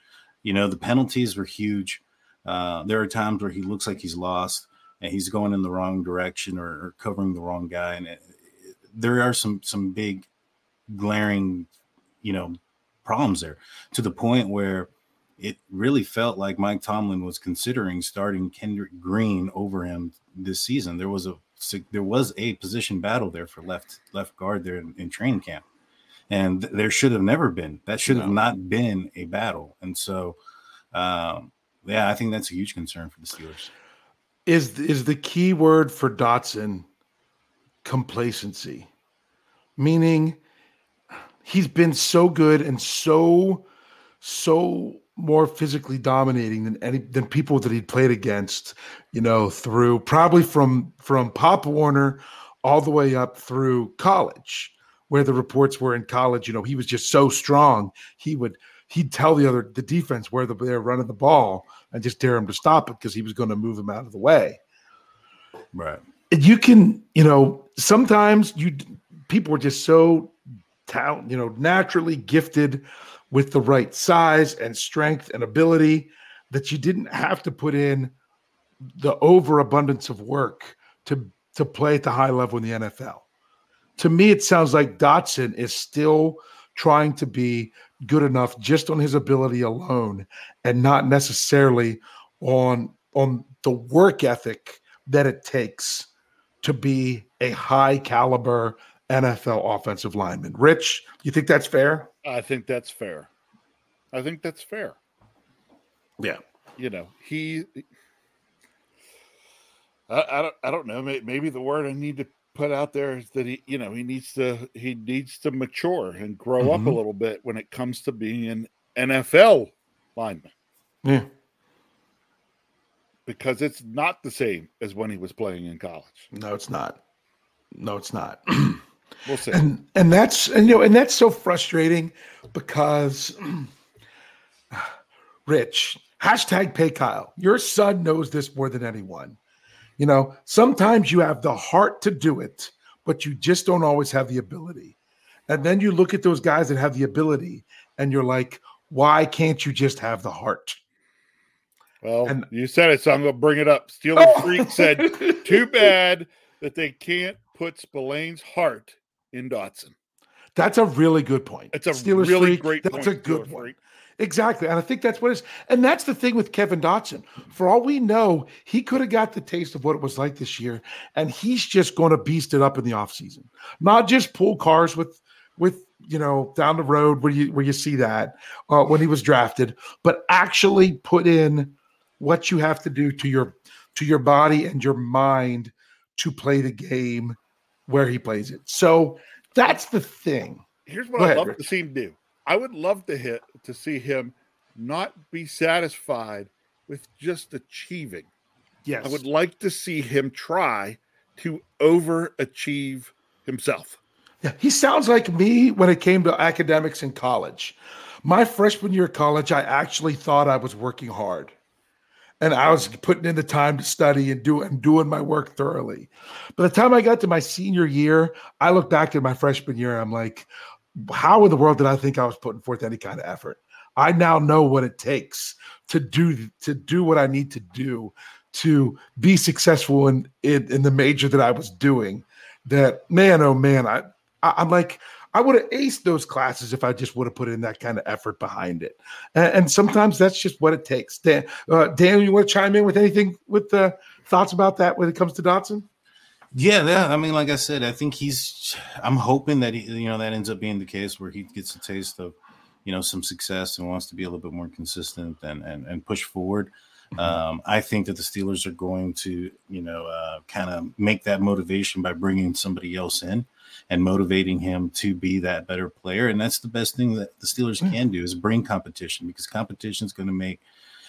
You know, the penalties were huge. Uh, there are times where he looks like he's lost and he's going in the wrong direction or, or covering the wrong guy, and it, it, there are some some big glaring, you know, problems there to the point where it really felt like Mike Tomlin was considering starting Kendrick Green over him this season. There was a there was a position battle there for left left guard there in, in training camp, and there should have never been. That should have not been a battle. And so, um, yeah, I think that's a huge concern for the Steelers. Is is the key word for Dotson complacency, meaning he's been so good and so so more physically dominating than any than people that he played against, you know, through probably from from Pop Warner all the way up through college, where the reports were in college, you know, he was just so strong. He would he'd tell the other the defense where the, they're running the ball and just dare him to stop it because he was going to move him out of the way. Right. You can, you know, sometimes you people are just so talent, you know, naturally gifted with the right size and strength and ability that you didn't have to put in the overabundance of work to to play at the high level in the NFL. To me, it sounds like Dotson is still trying to be good enough just on his ability alone and not necessarily on on the work ethic that it takes to be a high caliber NFL offensive lineman. Rich, you think that's fair? I think that's fair. I think that's fair. Yeah. You know, he I, I don't I don't know. Maybe the word I need to put out there is that he, you know, he needs to he needs to mature and grow mm-hmm. up a mm-hmm. little bit when it comes to being an NFL lineman. Yeah. Because it's not the same as when he was playing in college. No, it's not. No, it's not. [CLEARS THROAT] we'll see. And and that's and you know, and that's so frustrating because [SIGHS] Rich, hashtag pay Kyle. Your son knows this more than anyone. You know, sometimes you have the heart to do it, but you just don't always have the ability. And then you look at those guys that have the ability and you're like, why can't you just have the heart? Well, and, you said it, so I'm going to bring it up. Steeler oh. Freak said, too [LAUGHS] bad that they can't put Spillane's heart in Dotson. That's a really good point. It's a Steelers really Freak, great That's a good Steelers one. Freak. Exactly. And I think that's what it is. And that's the thing with Kevin Dotson. For all we know, he could have got the taste of what it was like this year. And he's just going to beast it up in the offseason. Not just pull cars with with you know down the road where you where you see that uh, when he was drafted, but actually put in what you have to do to your to your body and your mind to play the game where he plays it. So that's the thing. Here's what I'd love Rich. to see him do. I would love to hit to see him not be satisfied with just achieving. Yes. I would like to see him try to overachieve himself. Yeah, he sounds like me when it came to academics in college. My freshman year of college, I actually thought I was working hard. And I was putting in the time to study and do and doing my work thoroughly. By the time I got to my senior year, I look back at my freshman year, I'm like, how in the world did I think I was putting forth any kind of effort? I now know what it takes to do to do what I need to do to be successful in in, in the major that I was doing. That man, oh man, I, I am like I would have aced those classes if I just would have put in that kind of effort behind it. And, and sometimes that's just what it takes. Dan, uh, Dan, you want to chime in with anything with the uh, thoughts about that when it comes to Dotson? Yeah, yeah. I mean, like I said, I think he's. I'm hoping that he, you know, that ends up being the case where he gets a taste of, you know, some success and wants to be a little bit more consistent and and, and push forward. Mm-hmm. Um, I think that the Steelers are going to, you know, uh, kind of make that motivation by bringing somebody else in and motivating him to be that better player. And that's the best thing that the Steelers mm-hmm. can do is bring competition because competition is going to make,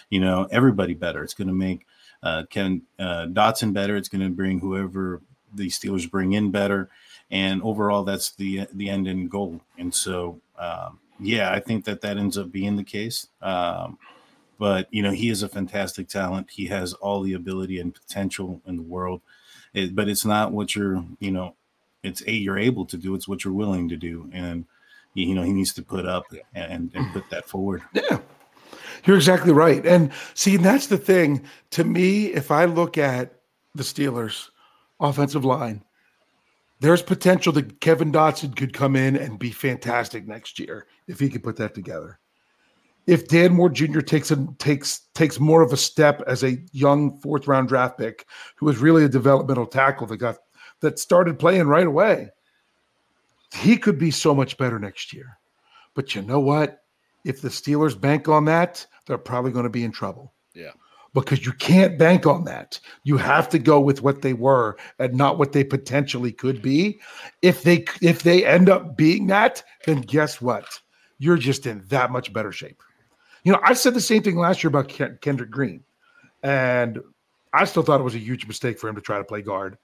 you know, everybody better. It's going to make uh, Kevin uh, Dotson better. It's going to bring whoever the Steelers bring in better, and overall, that's the the end in goal. And so, um, yeah, I think that that ends up being the case. Um, but you know, he is a fantastic talent. He has all the ability and potential in the world. It, but it's not what you're, you know, it's a you're able to do. It's what you're willing to do, and you know he needs to put up and, and put that forward. Yeah. You're exactly right. And see, that's the thing. To me, if I look at the Steelers' offensive line, there's potential that Kevin Dotson could come in and be fantastic next year if he could put that together. If Dan Moore Jr. takes a, takes takes more of a step as a young fourth round draft pick, who was really a developmental tackle that got that started playing right away, he could be so much better next year. But you know what? If the Steelers bank on that, they're probably going to be in trouble. Yeah. Because you can't bank on that. You have to go with what they were and not what they potentially could be. If they if they end up being that, then guess what? You're just in that much better shape. You know, I said the same thing last year about Ken- Kendrick Green, and I still thought it was a huge mistake for him to try to play guard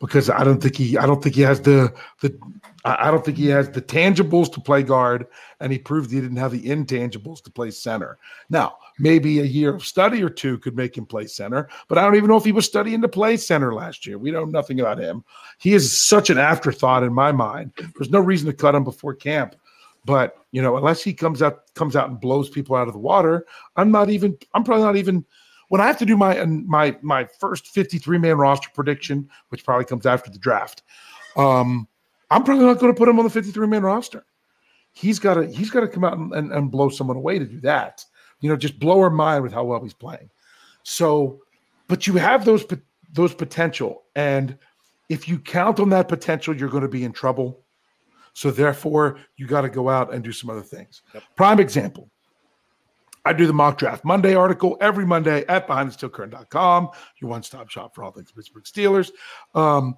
because I don't think he I don't think he has the the I don't think he has the tangibles to play guard, and he proved he didn't have the intangibles to play center. Now, maybe a year of study or two could make him play center, but I don't even know if he was studying to play center last year. We know nothing about him. He is such an afterthought in my mind. There's no reason to cut him before camp. But you know, unless he comes out comes out and blows people out of the water, I'm not even I'm probably not even when I have to do my my my first 53 man roster prediction, which probably comes after the draft, um, I'm probably not going to put him on the 53 man roster. He's got to he's got to come out and, and, and, blow someone away to do that. You know, just blow our mind with how well he's playing. So, but you have those those potential, and if you count on that potential, you're going to be in trouble. So therefore, you got to go out and do some other things. Yep. Prime example. I do the mock draft Monday article every Monday at behindthesteelcurtain.com, your one stop shop for all things Pittsburgh Steelers. Um,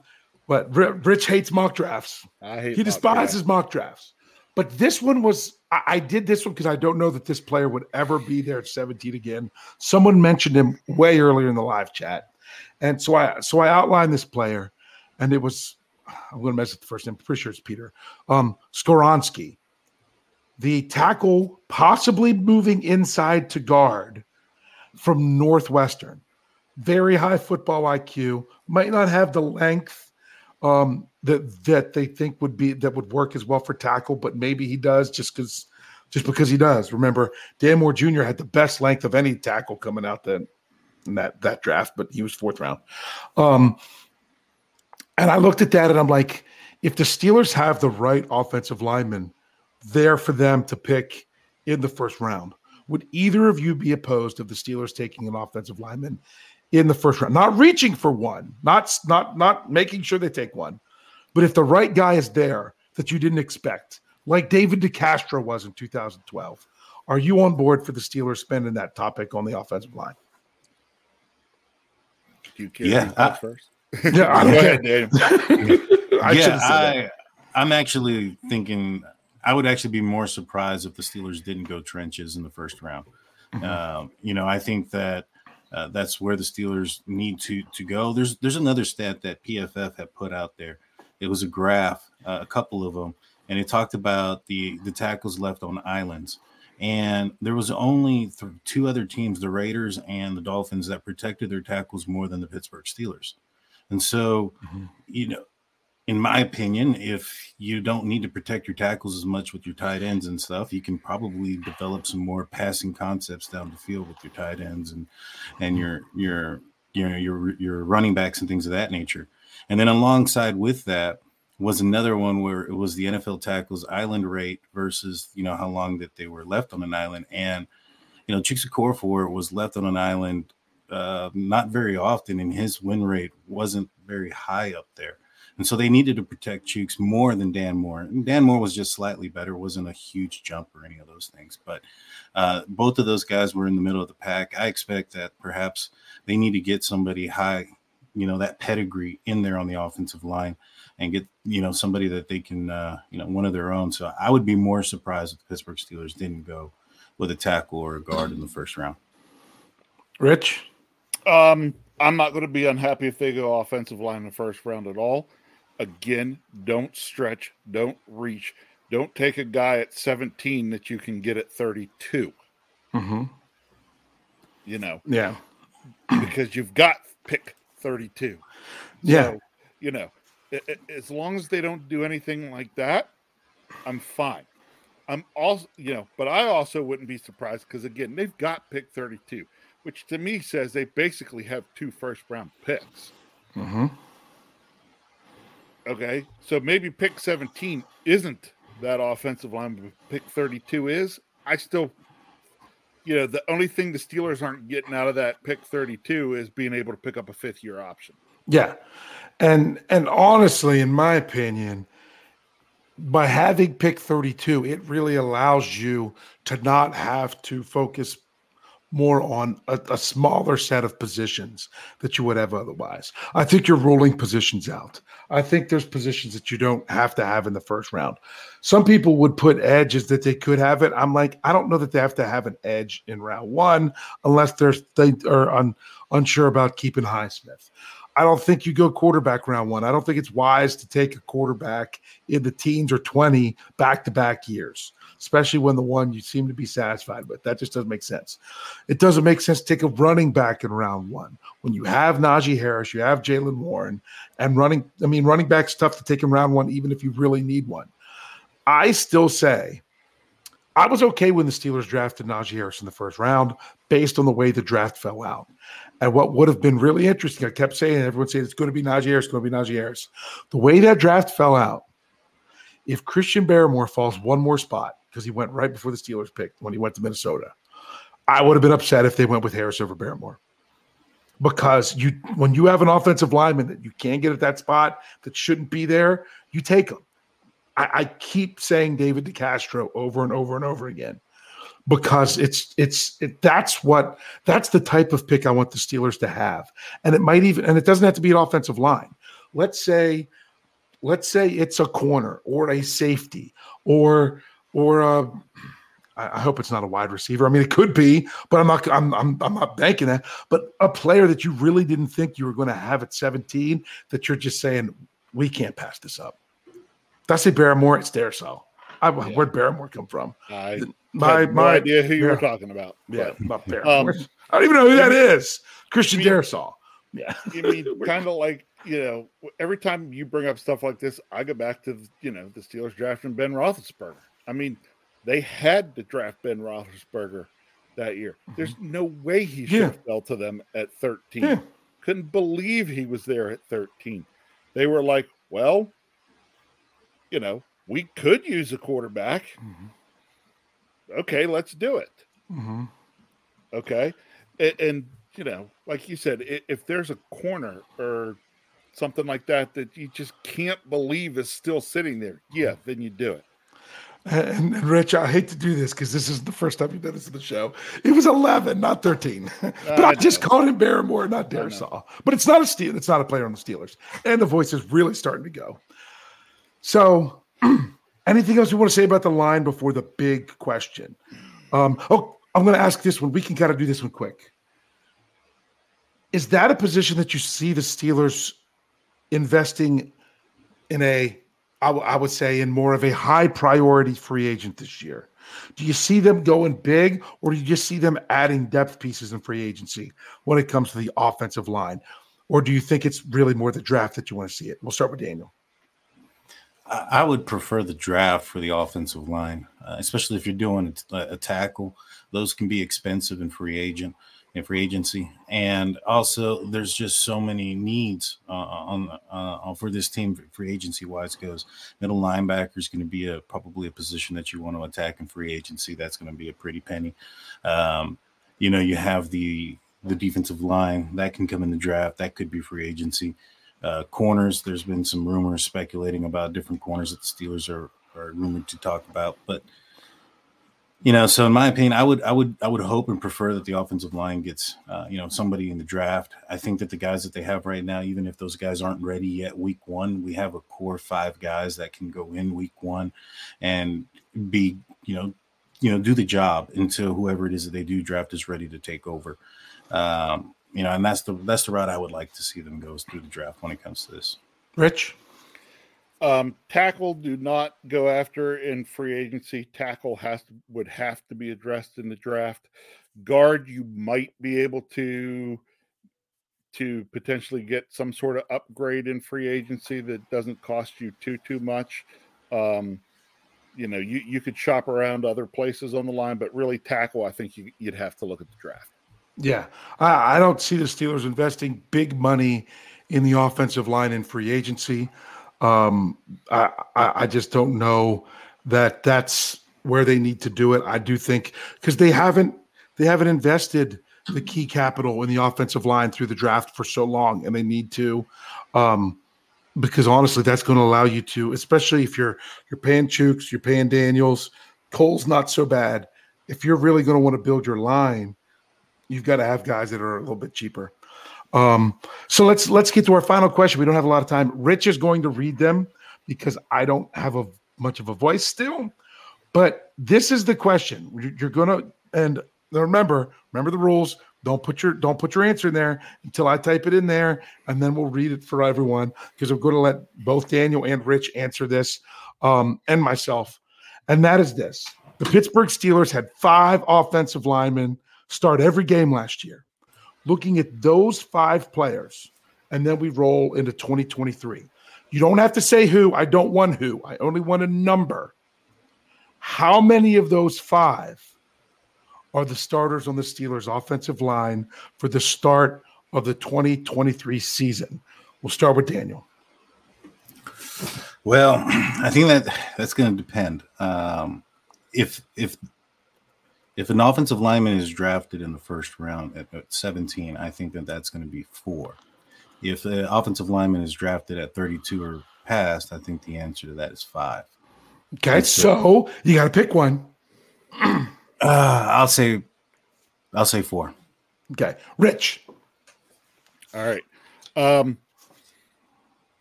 but Rich hates mock drafts. Hate he despises mock drafts. But this one was, I, did this one because I don't know that this player would ever be there at 17 again. Someone mentioned him way earlier in the live chat. And so I so I outlined this player, and it was I'm going to mess up the first name. I'm pretty sure it's Peter. Um, Skoronski the tackle possibly moving inside to guard from Northwestern. Very high football IQ, might not have the length um, that that they think would be that would work as well for tackle, but maybe he does just because just because he does. Remember, Dan Moore Jr. had the best length of any tackle coming out then in that that draft, but he was fourth round. Um, and I looked at that and I'm like, if the Steelers have the right offensive lineman there for them to pick in the first round. Would either of you be opposed of the Steelers taking an offensive lineman in the first round? Not reaching for one, not not not making sure they take one, but if the right guy is there that you didn't expect, like David DeCastro was in 2012, are you on board for the Steelers spending that topic on the offensive line? Do you care yeah, I, first? Yeah, I don't care. [LAUGHS] I yeah, I, I'm actually thinking I would actually be more surprised if the Steelers didn't go trenches in the first round. Mm-hmm. Uh, you know, I think that uh, that's where the Steelers need to to go. There's there's another stat that PFF had put out there. It was a graph, uh, a couple of them, and it talked about the the tackles left on islands. And there was only th- two other teams, the Raiders and the Dolphins, that protected their tackles more than the Pittsburgh Steelers. And so, mm-hmm. you know, in my opinion, if you don't need to protect your tackles as much with your tight ends and stuff, you can probably develop some more passing concepts down the field with your tight ends and and your your you know your your running backs and things of that nature. And then alongside with that was another one where it was the NFL tackles island rate versus you know how long that they were left on an island. And you know Okorafor was left on an island uh, not very often, and his win rate wasn't very high up there. And so they needed to protect Chuks more than Dan Moore. And Dan Moore was just slightly better, wasn't a huge jump or any of those things. But uh, both of those guys were in the middle of the pack. I expect that perhaps they need to get somebody high, you know, that pedigree in there on the offensive line and get, you know, somebody that they can, uh, you know, one of their own. So I would be more surprised if the Pittsburgh Steelers didn't go with a tackle or a guard in the first round. Rich? Um, I'm not going to be unhappy if they go offensive line in the first round at all. Again, don't stretch, don't reach, don't take a guy at 17 that you can get at 32. Mm-hmm. You know, yeah, because you've got pick 32. Yeah, so, you know, it, it, as long as they don't do anything like that, I'm fine. I'm also, you know, but I also wouldn't be surprised because again, they've got pick 32, which to me says they basically have two first round picks. Mm-hmm. Okay, so maybe pick 17 isn't that offensive line, but pick 32 is. I still, you know, the only thing the Steelers aren't getting out of that pick 32 is being able to pick up a fifth year option. Yeah, and and honestly, in my opinion, by having pick 32, it really allows you to not have to focus more on a, a, smaller set of positions that you would have otherwise. I think you're ruling positions out. I think there's positions that you don't have to have in the first round. Some people would put edges that they could have it. I'm like, I don't know that they have to have an edge in round one unless there's they are un, unsure about keeping Highsmith. I don't think you go quarterback round one. I don't think it's wise to take a quarterback in the teens or 20 back to back years, especially when the one you seem to be satisfied with. That just doesn't make sense. It doesn't make sense to take a running back in round one when you have Najee Harris, you have Jaylen Warren, and running. I mean, running back's tough to take in round one, even if you really need one. I still say I was okay when the Steelers drafted Najee Harris in the first round based on the way the draft fell out. And what would have been really interesting, I kept saying, everyone said it's going to be Najee Harris, it's going to be Najee Harris. The way that draft fell out, if Christian Barmore falls one more spot, because he went right before the Steelers picked when he went to Minnesota, I would have been upset if they went with Harris over Barmore. Because you when you have an offensive lineman that you can't get at that spot that shouldn't be there, you take him. I, I keep saying David DeCastro over and over and over again because it's it's it, that's what that's the type of pick I want the Steelers to have, and it might even and it doesn't have to be an offensive line. Let's say, let's say it's a corner or a safety or or a, I hope it's not a wide receiver. I mean, it could be, but I'm not. I'm I'm I'm not banking that. But a player that you really didn't think you were going to have at 17, that you're just saying we can't pass this up. That's a Barmore. It's there, so. I, yeah. Where'd Barmore come from? I my no my idea who you yeah. were talking about. Yeah, about Um, I don't even know who that is. Christian I mean, Darrisaw. Yeah, I mean, [LAUGHS] kind of like you know, every time you bring up stuff like this, I go back to you know the Steelers drafting Ben Roethlisberger. I mean, they had to draft Ben Roethlisberger that year. Mm-hmm. There's no way he should yeah. have fell to them at 13. Yeah. Couldn't believe he was there at 13. They were like, well, you know, we could use a quarterback. Mm-hmm okay, let's do it. Mm-hmm. Okay. And, and, you know, like you said, if there's a corner or something like that that you just can't believe is still sitting there, yeah, then you do it. And, and Rich, I hate to do this because this is the first time you've done this in the show. It was 11, not 13. [LAUGHS] but I, I just called him Barmore, not Darrisaw. But it's not a steel. It's not a player on the Steelers. And the voice is really starting to go. So [CLEARS THROAT] Anything else you want to say about the line before the big question? Um, oh, I'm going to ask this one. We can kind of do this one quick. Is that a position that you see the Steelers investing in a, I, w- I would say, in more of a high priority free agent this year? Do you see them going big, or do you just see them adding depth pieces in free agency when it comes to the offensive line? Or do you think it's really more the draft that you want to see it? We'll start with Daniel. I would prefer the draft for the offensive line, uh, especially if you're doing a, a, tackle. Those can be expensive in free agent in free agency, and also there's just so many needs uh, on uh, for this team free agency wise goes. Middle linebacker is going to be a probably a position that you want to attack in free agency. That's going to be a pretty penny. Um, you know, you have the the defensive line that can come in the draft. That could be free agency. Uh, corners, there's been some rumors speculating about different corners that the Steelers are, are rumored to talk about. But you know, so in my opinion, I would I would I would hope and prefer that the offensive line gets uh, you know somebody in the draft. I think that the guys that they have right now, even if those guys aren't ready yet, week one, we have a core five guys that can go in week one and be you know you know do the job until whoever it is that they do draft is ready to take over. Um, you know, and that's the that's the route I would like to see them go through the draft when it comes to this. Rich, um, tackle do not go after in free agency. Tackle has to would have to be addressed in the draft. Guard, you might be able to to potentially get some sort of upgrade in free agency that doesn't cost you too too much. Um, you know, you, you could shop around other places on the line, but really tackle, I think you, you'd have to look at the draft. Yeah, I, I don't see the Steelers investing big money in the offensive line in free agency. Um, I, I, I just don't know that that's where they need to do it. I do think because they haven't they haven't invested the key capital in the offensive line through the draft for so long, and they need to. Um, because honestly, that's going to allow you to, especially if you're you're paying Chuks, you're paying Daniels, Cole's not so bad. If you're really going to want to build your line, you've got to have guys that are a little bit cheaper. Um, so let's let's get to our final question. We don't have a lot of time. Rich is going to read them because I don't have a much of a voice still. But this is the question. You're gonna and remember, remember the rules. Don't put your don't put your answer in there until I type it in there, and then we'll read it for everyone because I'm going to let both Daniel and Rich answer this, um, and myself. And that is this: the Pittsburgh Steelers had five offensive linemen start every game last year. Looking at those five players, and then we roll into 2023. You don't have to say who. I don't want who. I only want a number. How many of those five are the starters on the Steelers' offensive line for the start of the 2023 season? We'll start with Daniel. Well, [CLEARS THROAT] I think that that's going to depend. Um, if if if an offensive lineman is drafted in the first round at, at 17, I think that that's going to be four. If the offensive lineman is drafted at 32 or past, I think the answer to that is five. Okay, so you got to pick one. uh, I'll say, I'll say four. Okay, Rich. All right, um,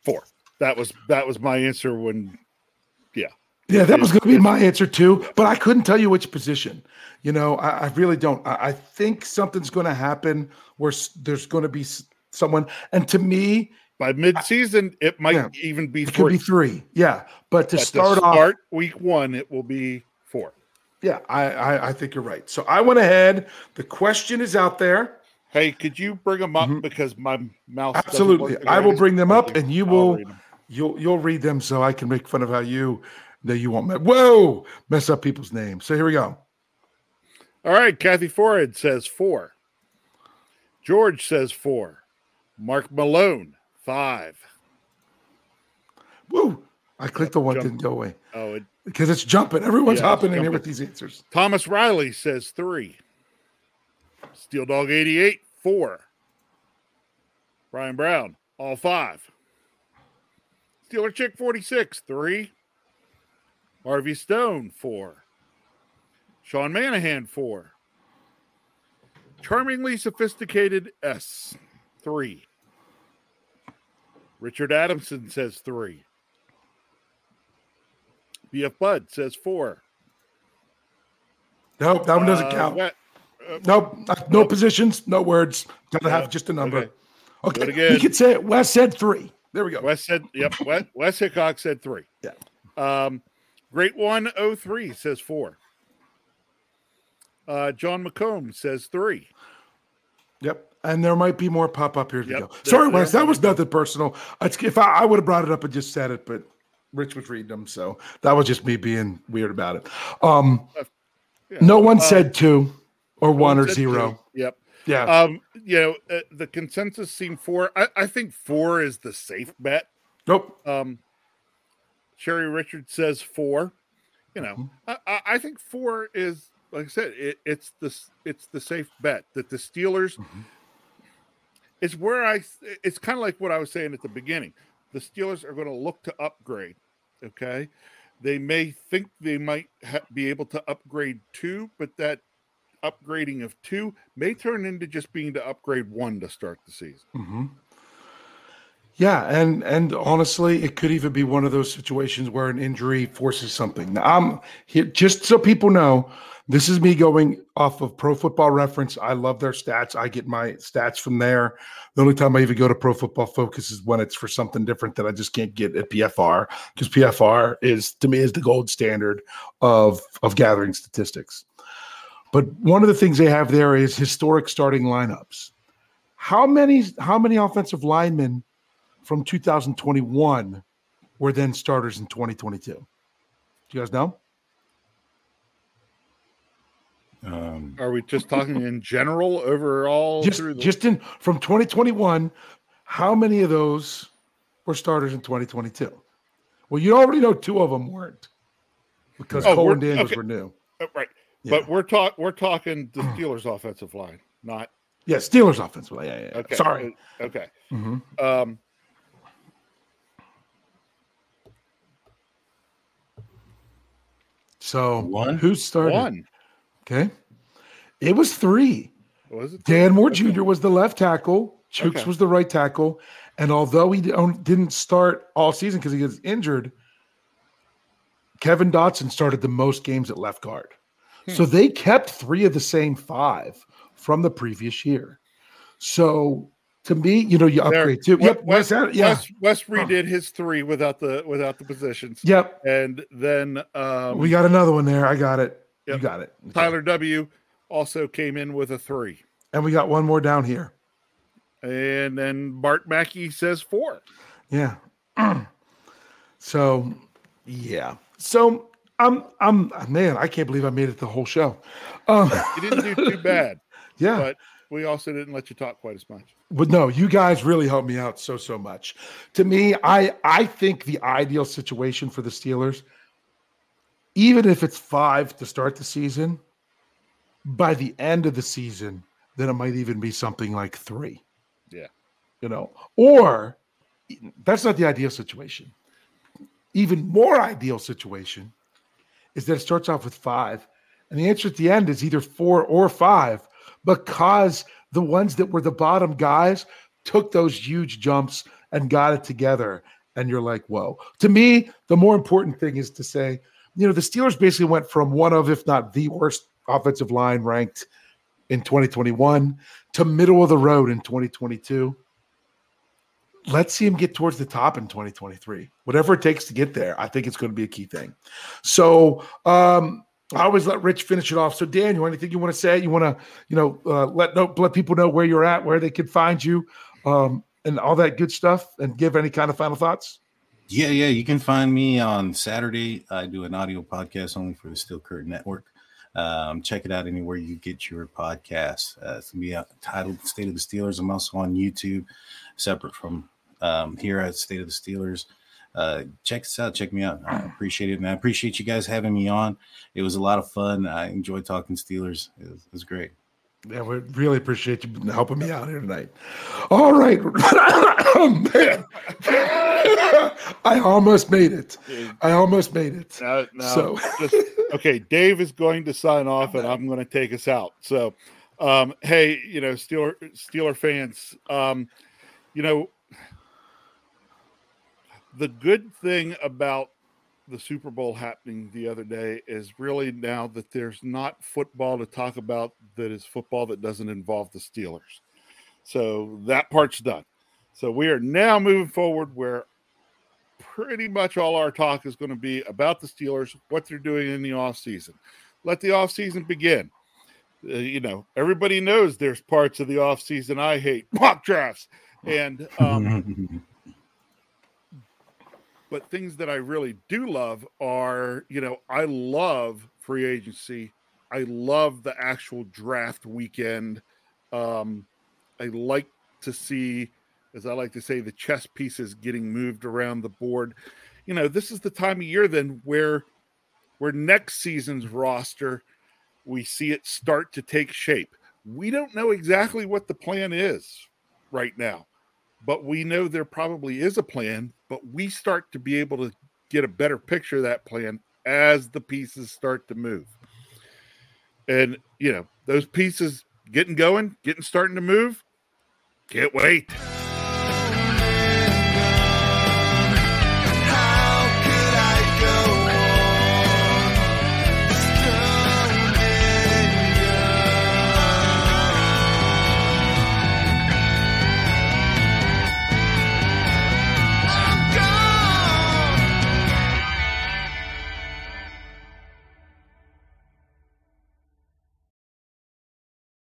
four. That was that was my answer when, yeah, that was going to be my answer too. But I couldn't tell you which position. You know, I, I really don't. I, I think something's going to happen where there's going to be someone, and to me, by midseason it might Yeah. even be it could be three. Yeah, but to But to start off, week one, it will be four. yeah, I, I I think you're right. So I went ahead. The question is out there. Hey, could you bring them up because my mouth? Mm-hmm. Absolutely, I will bring them up, and you I'll will you'll you'll read them so I can make fun of how you that you won't. Me- Whoa, mess up people's names. So here we go. All right, Kathy Forehead says four. George says four. Mark Malone five. Woo! I clicked the one didn't go away. Oh, it, because it's jumping. Everyone's Yeah, hopping in here with these answers. Thomas Riley says three. Steel Dog eighty eight four. Brian Brown all five. Steeler Chick forty six three. Harvey Stone four. Sean Manahan four. Charmingly sophisticated S three. Richard Adamson says three. BF Bud says four. Nope, that one doesn't Uh, count. Wet- Nope, uh, no positions, no words. Gotta have just a number. okay. Okay, you could say it. Wes said three. There we go. Wes said, yep. Wes, Wes Hickok said three. Yeah. Um, Great One oh three says four. Uh, John McComb says three. Yep. And there might be more pop up here. we Yep, go. Sorry, there Wes. That was nothing personal. It's, if I, I would have brought it up and just said it, but Rich was reading them, so that was just me being weird about it. Um, Yeah. no one Uh, said two or one or zero. two. Yep. Yeah. Um, you know, uh, the consensus seemed four. I, I think four is the safe bet. nope. Um, Sherry Richards says four. You know, Mm-hmm. I, I, think four is like I said. It, it's the it's the safe bet that the Steelers. Mm-hmm. It's where I. It's kind of like what I was saying at the beginning. The Steelers are going to look to upgrade. Okay, they may think they might ha- be able to upgrade two, but that upgrading of two may turn into just being to upgrade one to start the season. hmm Yeah, and and honestly, it could even be one of those situations where an injury forces something. Now, I'm here just so people know. This is me going off of Pro Football Reference. I love their stats. I get my stats from there. The only time I even go to Pro Football Focus is when it's for something different that I just can't get at PFR because PFR is to me is the gold standard of of gathering statistics. But one of the things they have there is historic starting lineups. How many how many offensive linemen from 2021 were then starters in 2022? Do you guys know? Um, Are we just talking in general overall Just through the just in from 2021, how many of those were starters in 2022? Well, you already know two of them weren't because Oh, Cole and Daniels okay. were new. Oh, right? Yeah. But we're talk we're talking the Steelers offensive line, not Yeah, Steelers offensive line. yeah, yeah. yeah. okay. Sorry. uh, Okay. Mhm. Um So One? who started? one. Okay. It was three. Was it Dan Moore Okay. Jr. was the left tackle. Chuks Okay. was the right tackle. And although he didn't start all season because he was injured, Kevin Dotson started the most games at left guard. Hmm. So they kept three of the same five from the previous year. So to me, you know, you There- upgrade too. Wes, Yep. Wes, Wes, Ad- yeah. Wes, Wes redid his three without the without the positions. Yep. And then um We got another one there. I got it. You got it. Okay. Tyler W also came in with a three. And we got one more down here. And then Bart Mackey says four. Yeah. [CLEARS THROAT] so, yeah. So I'm, I'm, man, I can't believe I made it the whole show. Um, You didn't do too bad, [LAUGHS] yeah. but we also didn't let you talk quite as much. But no, you guys really helped me out so so much. To me, I I think the ideal situation for the Steelers, even if it's five to start the season, by the end of the season, then it might even be something like three. Yeah. You know, or that's not the ideal situation. Even more ideal situation is that it starts off with five, and the answer at the end is either four or five, because the ones that were the bottom guys took those huge jumps and got it together. And you're like, whoa. To me, the more important thing is to say, you know, the Steelers basically went from one of, if not the worst offensive line ranked in 2021 to middle of the road in 2022. Let's see him get towards the top in 2023. Whatever it takes to get there, I think it's going to be a key thing. So, um, I always let Rich finish it off. So, Daniel, anything you want to say? You want to, you know, uh, let know, let people know where you're at, where they can find you, um, and all that good stuff, and give any kind of final thoughts. Yeah, yeah. You can find me on Saturday. I do an audio podcast only for the Steel Curtain Network. Um, check it out anywhere you get your podcast. Uh, it's gonna be uh, titled "State of the Steelers." I'm also on YouTube, separate from um, here at State of the Steelers. Uh, check us out. Check me out. I appreciate it, and I appreciate you guys having me on. It was a lot of fun. I enjoyed talking Steelers. It was, it was great. Yeah, we really appreciate you helping me out here tonight. All right. [COUGHS] Oh. [LAUGHS] I almost made it. I almost made it. Now, now So- just, okay, Dave is going to sign off, and I'm going to take us out. So, um, hey, you know, Steeler Steeler fans, um, you know, the good thing about the Super Bowl happening the other day is really now that there's not football to talk about that is football that doesn't involve the Steelers. So that part's done. So we are now moving forward where pretty much all our talk is going to be about the Steelers, what they're doing in the offseason. Let the offseason begin. Uh, you know, everybody knows there's parts of the offseason I hate mock drafts. And um, [LAUGHS] but things that I really do love are, you know, I love free agency. I love the actual draft weekend. Um, I like to see, as I like to say, the chess pieces getting moved around the board. You know, this is the time of year then where where next season's roster we see it start to take shape. We don't know exactly what the plan is right now, but we know there probably is a plan, but we start to be able to get a better picture of that plan as the pieces start to move. And, you know, those pieces getting going, getting starting to move. Can't wait.